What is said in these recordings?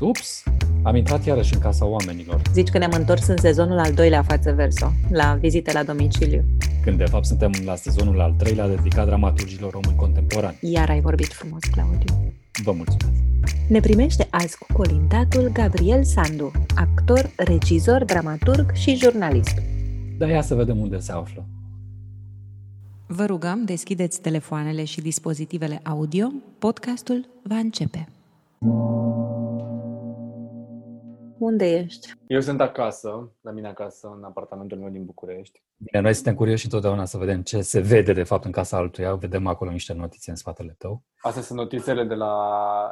Ups, am intrat iarăși în casa oamenilor. Zici că ne-am întors în sezonul al doilea față verso, la vizite la domiciliu. Când de fapt suntem la sezonul al treilea dedicat dramaturgilor români contemporani. Iar ai vorbit frumos, Claudiu. Vă mulțumesc! Ne primește azi cu colindatul Gabriel Sandu, actor, regizor, dramaturg și jurnalist. Da, ia să vedem unde se află. Vă rugăm, deschideți telefoanele și dispozitivele audio. Podcastul va începe. Unde ești? Eu sunt acasă, la mine acasă, în apartamentul meu din București. Bine, noi suntem curioși întotdeauna să vedem ce se vede de fapt în casa altuia. Vedem acolo niște notițe în spatele tău. Astea sunt notițele de la,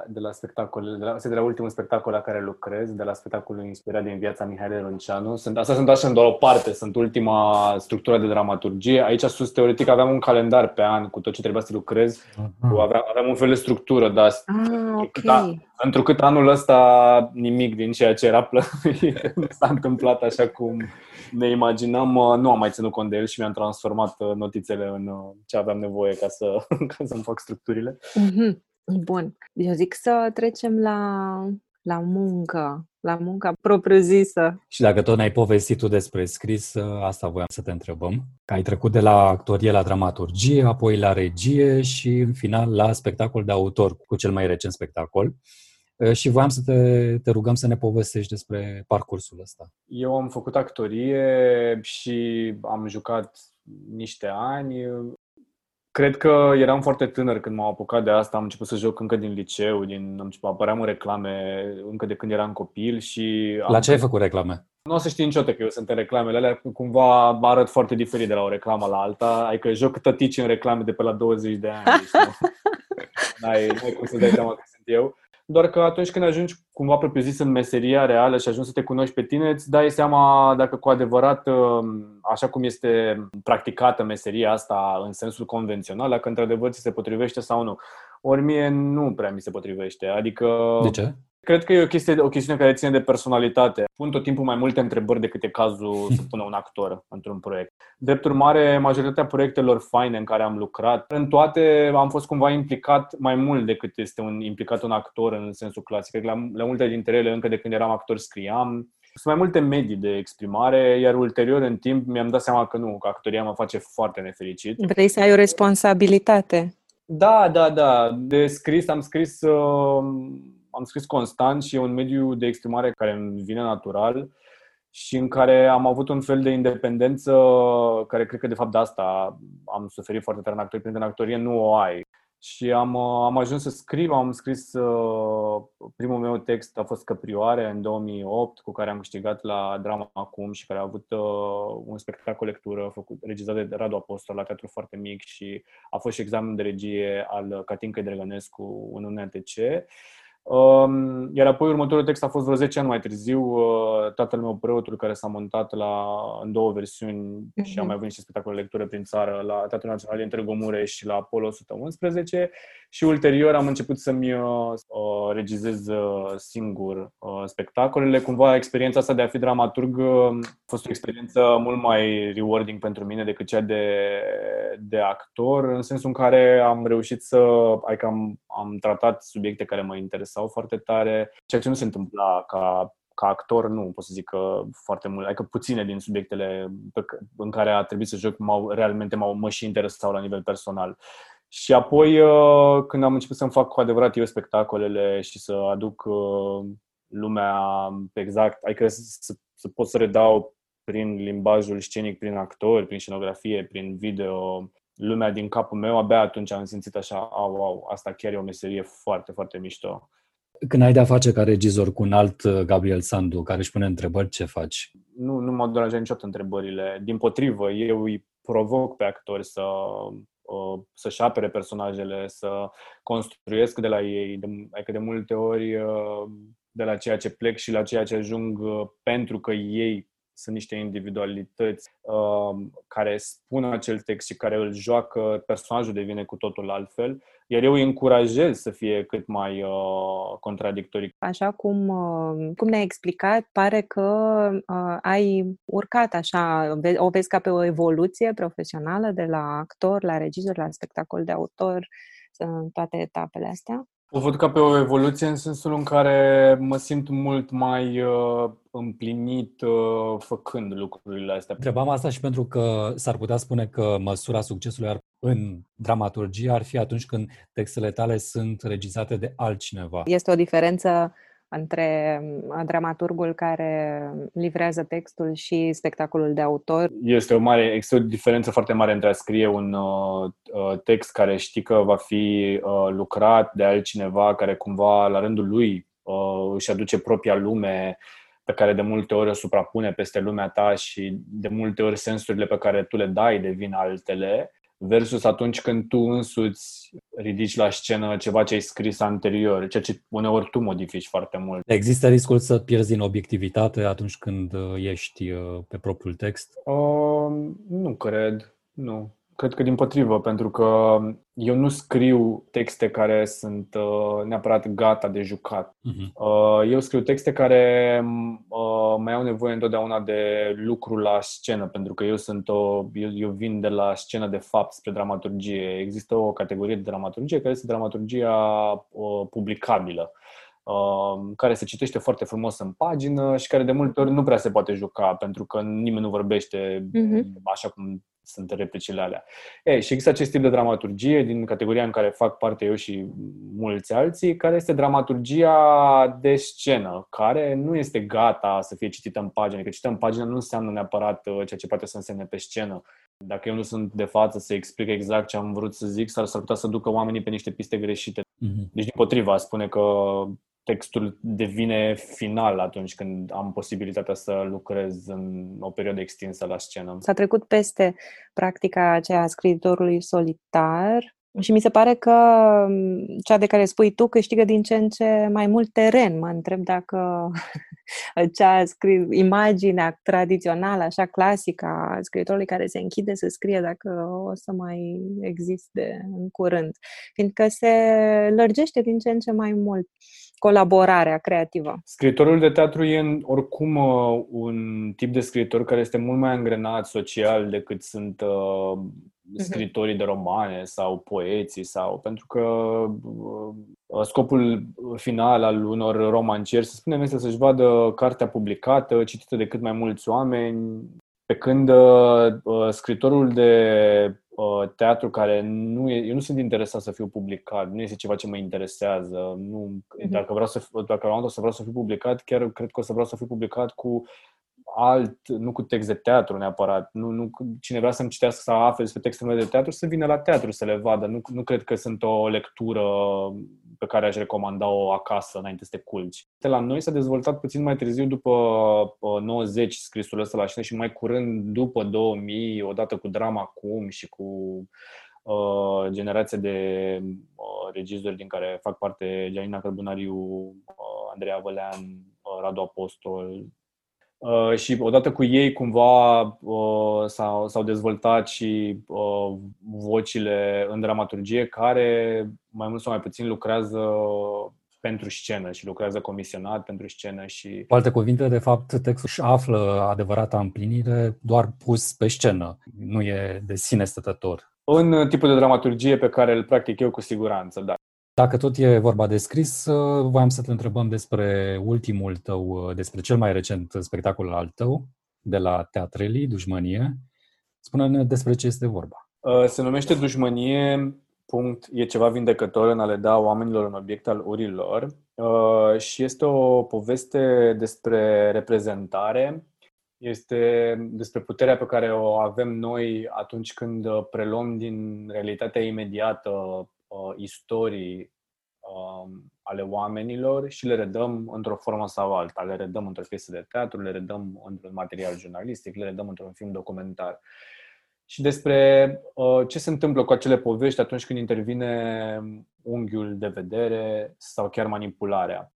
de la spectacole, de la, de la ultimul spectacol la care lucrez, de la spectacolul inspirat din viața Mihail Ronceanu. Sunt, astea sunt așa în doar o parte, sunt ultima structură de dramaturgie. Aici sus, teoretic, aveam un calendar pe an cu tot ce trebuia să lucrez. Uh-huh. Aveam, aveam un fel de structură, dar ah, okay. Întrucât anul ăsta nimic din ceea ce era plănuit s-a întâmplat așa cum ne imaginam, nu am mai ținut cont de el și mi-am transformat uh, notițele în uh, ce aveam nevoie ca, să, ca să-mi fac structurile. Mm-hmm. Bun. Eu zic să trecem la, la muncă, la munca propriu-zisă. Și dacă tot ne-ai povestit tu despre scris, uh, asta voiam să te întrebăm. Că ai trecut de la actorie la dramaturgie, apoi la regie și în final la spectacol de autor cu cel mai recent spectacol. Eh, și voiam să te, te rugăm să ne povestești despre parcursul ăsta. Eu am făcut actorie și am jucat niște ani. Cred că eram foarte tânăr când m-am apucat de asta, am început să joc încă din liceu, din, am început, apăream în reclame încă de când eram copil și... La ce ai făcut reclame? Nu o să știi niciodată că eu sunt în reclamele alea, cumva arăt foarte diferit de la o reclamă la alta, adică joc tătici în reclame de pe la 20 de ani, n-ai, n-ai cum să dai seama că sunt eu doar că atunci când ajungi cumva propriu-zis în meseria reală și ajungi să te cunoști pe tine, îți dai seama dacă cu adevărat, um, așa cum este practicată meseria asta în sensul convențional, dacă într-adevăr ți se potrivește sau nu. Ori mie nu prea mi se potrivește. Adică... De ce? Cred că e o, chestie, o chestiune care ține de personalitate. Pun tot timpul mai multe întrebări decât e cazul să pună un actor într-un proiect. Drept urmare, majoritatea proiectelor faine în care am lucrat, în toate am fost cumva implicat mai mult decât este un, implicat un actor în sensul clasic. La, la multe dintre ele, încă de când eram actor, scriam. Sunt mai multe medii de exprimare, iar ulterior, în timp, mi-am dat seama că nu, că actoria mă face foarte nefericit. Vrei să ai o responsabilitate. Da, da, da. De scris am scris... Uh, am scris constant și e un mediu de exprimare care îmi vine natural și în care am avut un fel de independență care cred că de fapt de asta am suferit foarte tare în actorie, pentru că în actorie nu o ai. Și am, am ajuns să scriu, am scris uh, primul meu text a fost Căprioare în 2008, cu care am câștigat la Drama Acum și care a avut uh, un spectacol lectură făcut, regizat de Radu Apostol la teatru foarte mic și a fost și examen de regie al Catincăi Drăgănescu în UNTC. Um, iar apoi următorul text a fost vreo 10 ani mai târziu, uh, tatăl meu preotul care s-a montat la, în două versiuni uh-huh. și a mhm. mai venit și spectacol lectură prin țară la Teatrul Național din Târgu Mureș și la Apollo 111 și ulterior am început să-mi uh, regizez uh, singur uh, spectacolele. Cumva experiența asta de a fi dramaturg uh, a fost o experiență mult mai rewarding pentru mine decât cea de, de actor, în sensul în care am reușit să, adică am, am tratat subiecte care mă interesau foarte tare, ceea ce nu se întâmpla ca ca actor nu pot să zic că foarte mult, adică puține din subiectele pe, în care a trebuit să joc m-au, realmente m-au, mă și interesau la nivel personal. Și apoi, uh, când am început să-mi fac cu adevărat eu spectacolele și să aduc uh, lumea exact, adică să, să pot să redau prin limbajul scenic, prin actori, prin scenografie, prin video, lumea din capul meu, abia atunci am simțit așa, au, au, asta chiar e o meserie foarte, foarte mișto. Când ai de-a face ca regizor cu un alt uh, Gabriel Sandu care își pune întrebări, ce faci? Nu, nu mă deranjează niciodată întrebările. Din potrivă, eu îi provoc pe actori să Uh, să-și apere personajele, să construiesc de la ei, de, adică de multe ori uh, de la ceea ce plec și la ceea ce ajung uh, pentru că ei sunt niște individualități uh, care spun acel text și care îl joacă, personajul devine cu totul altfel, iar eu îi încurajez să fie cât mai uh, contradictorii. Așa cum, uh, cum ne-ai explicat, pare că uh, ai urcat așa, o vezi ca pe o evoluție profesională de la actor, la regizor, la spectacol de autor, în toate etapele astea? O văd ca pe o evoluție în sensul în care mă simt mult mai uh, împlinit uh, făcând lucrurile astea. Întrebam asta și pentru că s-ar putea spune că măsura succesului ar, în dramaturgie ar fi atunci când textele tale sunt regizate de altcineva. Este o diferență între uh, dramaturgul care livrează textul și spectacolul de autor? Este o mare, există o diferență foarte mare între a scrie un uh, uh, text care știi că va fi uh, lucrat de altcineva care cumva la rândul lui uh, își aduce propria lume pe care de multe ori o suprapune peste lumea ta și de multe ori sensurile pe care tu le dai devin altele versus atunci când tu însuți ridici la scenă ceva ce ai scris anterior, ceea ce uneori tu modifici foarte mult. Există riscul să pierzi din obiectivitate atunci când uh, ești uh, pe propriul text? Uh, nu cred, nu. Cred că din potrivă, pentru că eu nu scriu texte care sunt uh, neapărat gata de jucat. Uh-huh. Uh, eu scriu texte care uh, mai au nevoie întotdeauna de lucru la scenă, pentru că eu sunt o, eu, eu vin de la scenă de fapt spre dramaturgie. Există o categorie de dramaturgie care este dramaturgia uh, publicabilă. Uh, care se citește foarte frumos în pagină și care de multe ori nu prea se poate juca pentru că nimeni nu vorbește uh-huh. așa cum sunt replicile alea. Ei, și există acest tip de dramaturgie din categoria în care fac parte eu și mulți alții, care este dramaturgia de scenă, care nu este gata să fie citită în pagină, că citită în pagină nu înseamnă neapărat uh, ceea ce poate să însemne pe scenă. Dacă eu nu sunt de față să explic exact ce am vrut să zic, s-ar, s-ar putea să ducă oamenii pe niște piste greșite. Mm-hmm. Deci, din potriva, spune că textul devine final atunci când am posibilitatea să lucrez în o perioadă extinsă la scenă. S-a trecut peste practica aceea a scriitorului solitar și mi se pare că cea de care spui tu câștigă din ce în ce mai mult teren. Mă întreb dacă cea scris, imaginea tradițională, așa clasică a scriitorului care se închide să scrie dacă o să mai existe în curând. Fiindcă se lărgește din ce în ce mai mult colaborarea creativă. Scriitorul de teatru e oricum uh, un tip de scriitor care este mult mai angrenat social decât sunt uh, mhm. scritorii de romane sau poeții sau pentru că uh, scopul final al unor romancieri, să spunem, este să-și vadă cartea publicată, citită de cât mai mulți oameni, pe când uh, uh scritorul de Uh, teatru care nu e, eu nu sunt interesat să fiu publicat, nu este ceva ce mă interesează. Nu, uh-huh. Dacă vreau să, dacă vreau să vreau să fiu publicat, chiar cred că o să vreau să fiu publicat cu alt, nu cu text de teatru neapărat. Nu, nu, cine vrea să-mi citească să afle despre textele de teatru, să vină la teatru să le vadă. Nu, nu cred că sunt o lectură pe care aș recomanda-o acasă înainte să te culci. La noi s-a dezvoltat puțin mai târziu după 90 scrisul ăsta la scenă și mai curând după 2000, odată cu drama acum și cu uh, generația de uh, regizori din care fac parte Gianina Cărbunariu, uh, Andreea Vălean, uh, Radu Apostol, Uh, și odată cu ei cumva uh, s-au, s-au dezvoltat și uh, vocile în dramaturgie care mai mult sau mai puțin lucrează pentru scenă și lucrează comisionat pentru scenă și... Cu alte cuvinte, de fapt, textul își află adevărata împlinire doar pus pe scenă. Nu e de sine stătător. În tipul de dramaturgie pe care îl practic eu cu siguranță, da. Dacă tot e vorba de scris, uh, voiam să te întrebăm despre ultimul tău, uh, despre cel mai recent spectacol al tău, de la Teatrelii, Dușmănie. Spune-ne despre ce este vorba. Uh, se numește Dușmănie, punct, e ceva vindecător în a le da oamenilor un obiect al urilor și este o poveste despre reprezentare, este despre puterea pe care o avem noi atunci când preluăm din realitatea imediată uh, istorii uh, ale oamenilor și le redăm într-o formă sau alta. Le redăm într-o piesă de teatru, le redăm într-un material jurnalistic, le redăm într-un film documentar. Și despre uh, ce se întâmplă cu acele povești atunci când intervine unghiul de vedere sau chiar manipularea.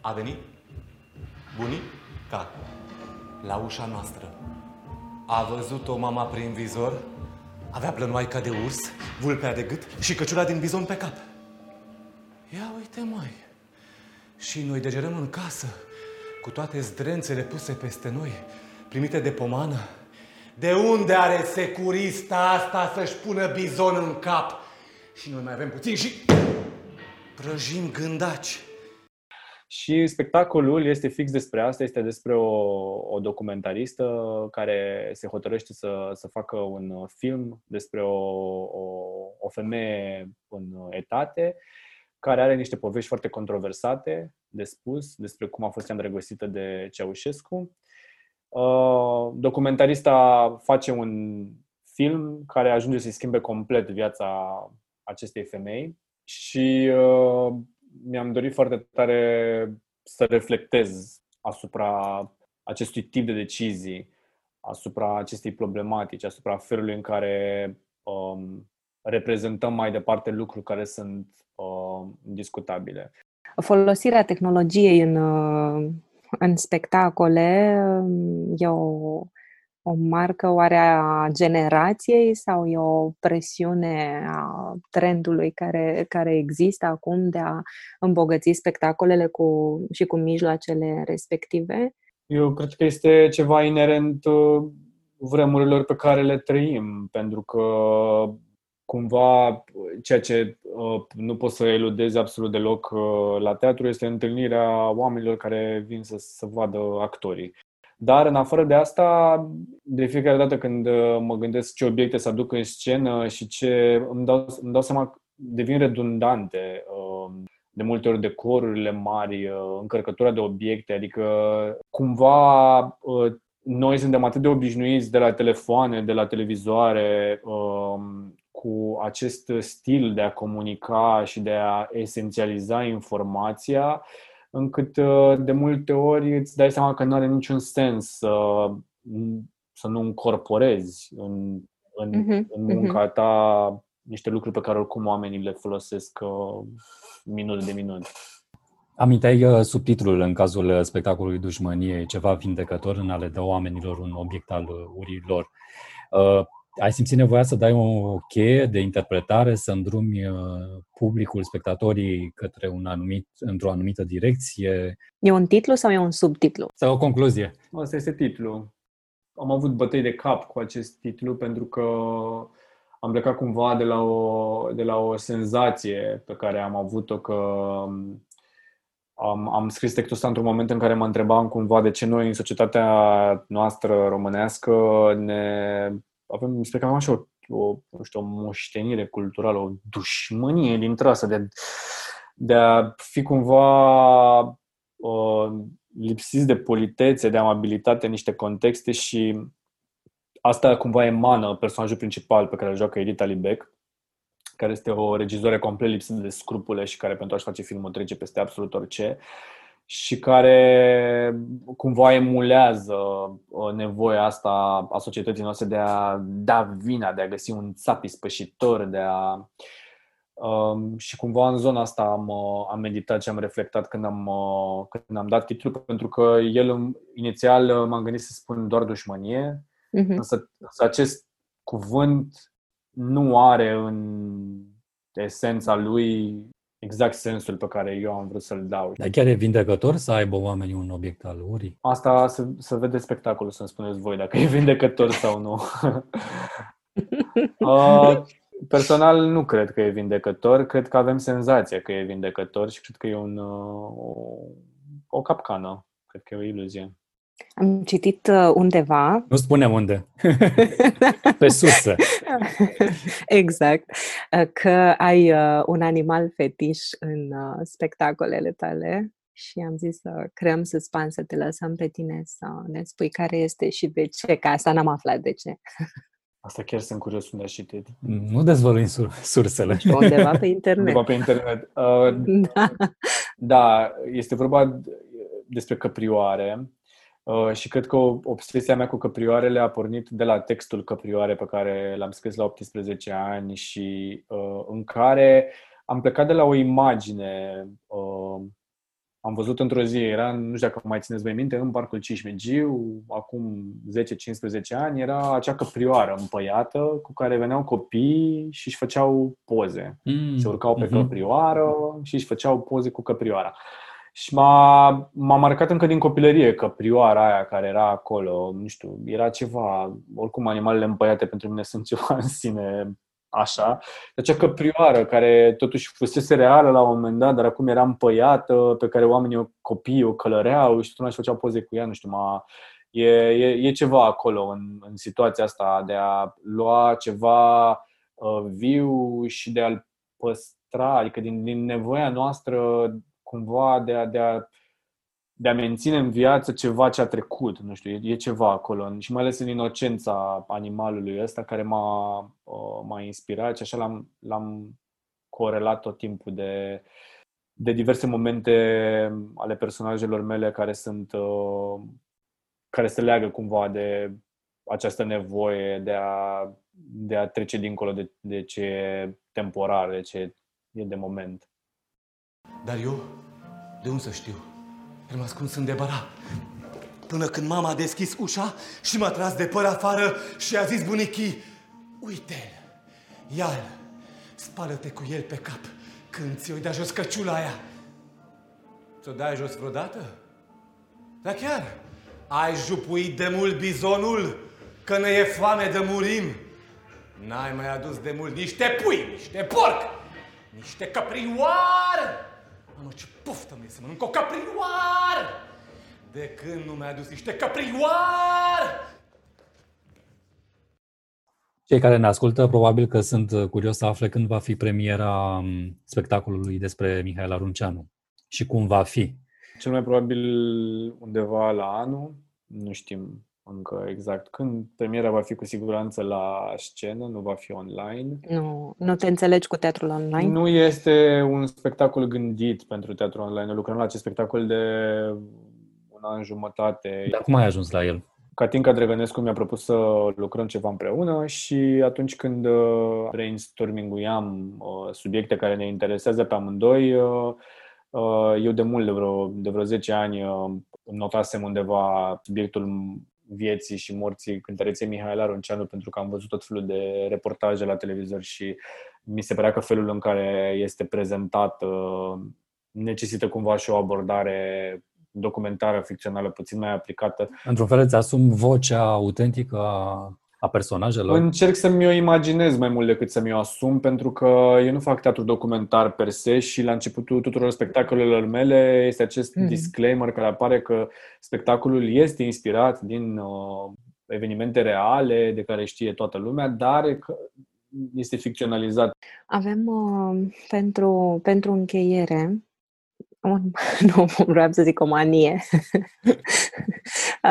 A venit bunica la ușa noastră. A văzut-o mama prin vizor avea plănoaica de urs, vulpea de gât și căciula din bizon pe cap. Ia uite, mai. Și noi degerăm în casă, cu toate zdrențele puse peste noi, primite de pomană. De unde are securista asta să-și pună bizon în cap? Și noi mai avem puțin și... Prăjim gândaci. Și spectacolul este fix despre asta, este despre o, o documentaristă care se hotărăște să, să facă un film despre o, o, o femeie în etate care are niște povești foarte controversate de spus despre cum a fost ea îndrăgostită de Ceaușescu. Uh, documentarista face un film care ajunge să-i schimbe complet viața acestei femei și uh, mi-am dorit foarte tare să reflectez asupra acestui tip de decizii, asupra acestei problematici, asupra felului în care um, reprezentăm mai departe lucruri care sunt uh, discutabile. Folosirea tehnologiei în, uh, în spectacole um, e o o marcă oare a generației sau e o presiune a trendului care, care există acum de a îmbogăți spectacolele cu, și cu mijloacele respective? Eu cred că este ceva inerent uh, vremurilor pe care le trăim, pentru că cumva ceea ce uh, nu poți să eludezi absolut deloc uh, la teatru este întâlnirea oamenilor care vin să, să vadă actorii. Dar, în afară de asta, de fiecare dată când uh, mă gândesc ce obiecte să aduc în scenă și ce îmi dau, îmi dau seama, devin redundante um, de multe ori decorurile mari, uh, încărcătura de obiecte, adică cumva uh, noi suntem atât de obișnuiți de la telefoane, de la televizoare, um, cu acest stil de a comunica și de a esențializa informația, încât uh, de multe ori îți dai seama că nu are niciun sens să, să nu încorporezi în, în, uh-huh, în munca uh-huh. ta niște lucruri pe care oricum oamenii le folosesc uh, minut de minut. Aminteai uh, subtitlul în cazul spectacolului Dușmănie, ceva vindecător în ale da oamenilor un obiect al urilor ai simțit nevoia să dai o cheie de interpretare, să îndrumi uh, publicul, spectatorii către un anumit, într-o anumită direcție? E un titlu sau e un subtitlu? Sau o concluzie? Asta este titlu. Am avut bătăi de cap cu acest titlu pentru că am plecat cumva de la o, de la o senzație pe care am avut-o că um, am, am scris textul ăsta într-un moment în care mă întrebam cumva de ce noi în societatea noastră românească ne avem, mi se că avem așa o, o, nu știu, o moștenire culturală, o dușmănie dintre asta de, de a fi cumva uh, lipsiți de politețe, de amabilitate în niște contexte și asta cumva emană personajul principal pe care îl joacă Edita Libec, care este o regizoare complet lipsită de scrupule și care pentru a-și face filmul trece peste absolut orice și care cumva emulează uh, nevoia asta a societății noastre de a da vina, de a găsi un țap ispășitor, de a... Um, și cumva în zona asta am, uh, am meditat și am reflectat când am, uh, când am dat titlul, pentru că el inițial m-am gândit să spun doar dușmănie, uh-huh. însă, însă acest cuvânt nu are în esența lui exact sensul pe care eu am vrut să-l dau. Dar chiar e vindecător să aibă oamenii un obiect al urii? Asta să, să vede spectacolul, să-mi spuneți voi dacă e vindecător sau nu. uh, personal nu cred că e vindecător, cred că avem senzația că e vindecător și cred că e un, uh, o, o capcană, cred că e o iluzie. Am citit uh, undeva. Nu spunem unde. Pe sursă. exact. Uh, că ai uh, un animal fetiș în spectacolele tale și am zis să creăm suspans, să te lăsăm pe tine să ne spui care este și de ce, ca asta n-am aflat de ce. Asta chiar sunt curios unde ai citit. Nu dezvăluim sur- sursele. Undeva pe internet. Undeva pe internet. Uh, da. da, este vorba despre căprioare Uh, și cred că obsesia mea cu căprioarele a pornit de la textul Căprioare pe care l-am scris la 18 ani și uh, în care am plecat de la o imagine. Uh, am văzut într-o zi, era, nu știu dacă mai țineți voi minte, în Parcul Cismegiu, acum 10-15 ani, era acea căprioară împăiată cu care veneau copii și își făceau poze. Mm. Se urcau pe mm-hmm. căprioară și își făceau poze cu căprioara. Uh, și m-a, m-a marcat încă din copilărie că prioara aia care era acolo, nu știu, era ceva, oricum animalele împăiate pentru mine sunt ceva în sine așa, acea căprioară care totuși fusese reală la un moment dat, dar acum era împăiată, pe care oamenii, copiii o călăreau și tot și făceau poze cu ea, nu știu, ma, e, e, e ceva acolo în, în situația asta de a lua ceva uh, viu și de a-l păstra, adică din, din nevoia noastră cumva de a, de a de a menține în viață ceva ce a trecut, nu știu, e, e ceva acolo și mai ales în inocența animalului ăsta care m-a, uh, m-a inspirat și așa l-am, l-am corelat tot timpul de, de diverse momente ale personajelor mele care sunt uh, care se leagă cumva de această nevoie de a, de a trece dincolo de, de ce e temporar, de ce e de moment. Dar eu, de unde să știu? El m-a ascuns în debara. Până când mama a deschis ușa și m-a tras de păr afară și a zis bunicii, uite-l, ia-l, spală-te cu el pe cap când ți-o da jos căciula aia. Ți-o dai jos vreodată? Dar chiar, ai jupuit de mult bizonul, că ne e foame de murim. N-ai mai adus de mult niște pui, niște porc, niște căprioare. Mamă, ce poftă mi să mănânc o caprioară! De când nu mi-a adus niște caprioară? Cei care ne ascultă probabil că sunt curios să afle când va fi premiera spectacolului despre Mihaela Runceanu și cum va fi. Cel mai probabil undeva la anul, nu știm încă exact când. Premiera va fi cu siguranță la scenă, nu va fi online. Nu, nu te înțelegi cu teatrul online? Nu este un spectacol gândit pentru teatrul online. Lucrăm la acest spectacol de un an jumătate. Dar cum ai ajuns la el? Catinca Drăgănescu mi-a propus să lucrăm ceva împreună și atunci când uh, brainstorming-uiam uh, subiecte care ne interesează pe amândoi, uh, eu de mult, de vreo, de vreo 10 ani, notasem undeva subiectul vieții și morții cântăreței Mihaela Ronceanu pentru că am văzut tot felul de reportaje la televizor și mi se părea că felul în care este prezentat uh, necesită cumva și o abordare documentară, ficțională, puțin mai aplicată. Într-un fel îți asum vocea autentică a a personajelor? Încerc să-mi o imaginez mai mult decât să-mi o asum, pentru că eu nu fac teatru documentar per se și la începutul tuturor spectacolelor mele este acest mm. disclaimer care apare că spectacolul este inspirat din uh, evenimente reale de care știe toată lumea, dar este ficționalizat. Avem uh, pentru, pentru încheiere un, nu vreau să zic o manie.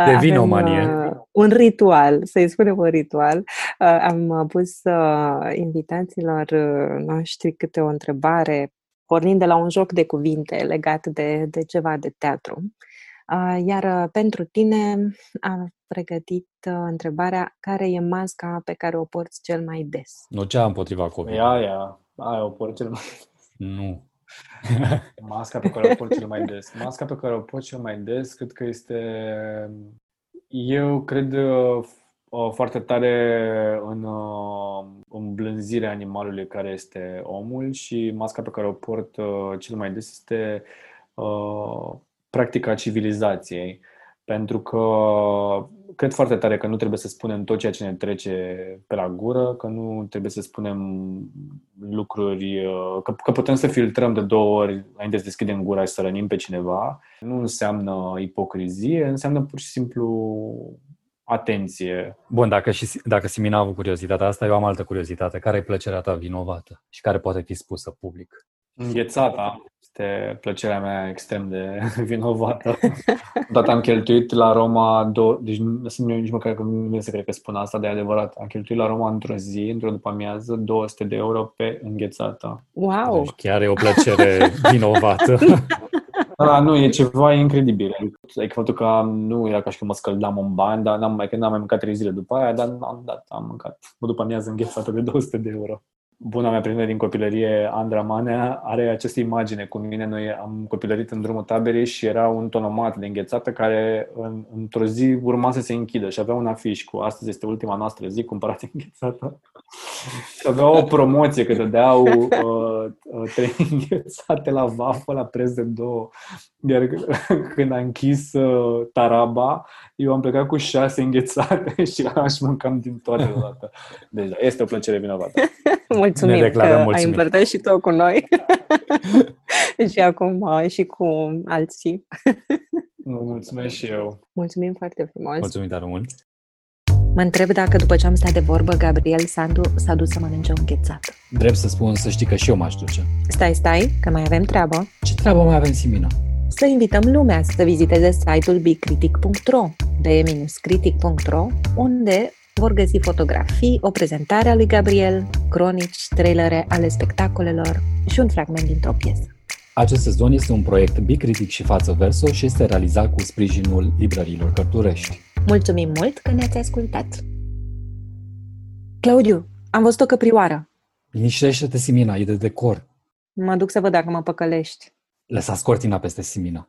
Devine o manie. Uh, un ritual, să-i spunem un ritual. Uh, am pus uh, invitațiilor noștri câte o întrebare, pornind de la un joc de cuvinte legat de, de ceva de teatru. Iar pentru tine am pregătit întrebarea care e masca pe care o porți cel mai des? Nu cea împotriva COVID. Aia, aia o porți cel mai Nu. Masca pe care o port cel mai des. Masca pe care o port cel mai des, cred că este... Eu cred uh, uh, foarte tare în uh, îmblânzirea animalului care este omul și masca pe care o port cel mai des este practica civilizației. Pentru că cred foarte tare că nu trebuie să spunem tot ceea ce ne trece pe la gură, că nu trebuie să spunem lucruri, uh, că, că putem să filtrăm de două ori înainte să deschidem gura și să rănim pe cineva. Nu înseamnă ipocrizie, înseamnă pur și simplu atenție. Bun, dacă, și, dacă Simina a avut curiozitatea asta, eu am altă curiozitate. Care e plăcerea ta vinovată și care poate fi spusă public? Înghețata este plăcerea mea extrem de vinovată. Odată am cheltuit la Roma, două, deci nu sunt nici măcar că nu se cred că spun asta de adevărat. Am cheltuit la Roma într-o zi, într-o după amiază, 200 de euro pe înghețată. Wow! Deci chiar e o plăcere vinovată. Da, nu, e ceva incredibil. Adică faptul că nu era ca și cum mă scăldam în bani, dar n-am mai, n-am mai mâncat trei zile după aia, dar am dat, am mâncat. După amiază înghețată de 200 de euro. Buna mea prietenă din copilărie, Andra Manea, are această imagine cu mine. Noi am copilărit în drumul taberei și era un tonomat de înghețată care în, într-o zi urma să se închidă și avea un afiș cu astăzi este ultima noastră zi, cumpărați înghețată. și avea o promoție că dădeau uh, uh, trei înghețate la vafă la preț de două. Iar când a închis uh, taraba, eu am plecat cu șase înghețate și aș mâncam din toate deodată. Deci este o plăcere vinovată. Mulțumim ne că mulțumim. ai împărtășit și cu noi. și acum uh, și cu alții. mulțumesc și eu. Mulțumim foarte frumos. Mulțumim tare mult. Mă întreb dacă după ce am stat de vorbă, Gabriel Sandu s-a dus să mănânce un ghețat. Drept să spun, să știi că și eu m-aș duce. Stai, stai, că mai avem treabă. Ce treabă mai avem, Simina? Să invităm lumea să viziteze site-ul bicritic.ro, b-critic.ro, unde vor găsi fotografii, o prezentare a lui Gabriel, cronici, trailere ale spectacolelor și un fragment dintr-o piesă. Acest sezon este un proiect bicritic și față verso și este realizat cu sprijinul librărilor Cărturești. Mulțumim mult că ne-ați ascultat! Claudiu, am văzut o căprioară. Liniștește-te, Simina, e de decor. Mă duc să văd dacă mă păcălești. Lăsați cortina peste Simina.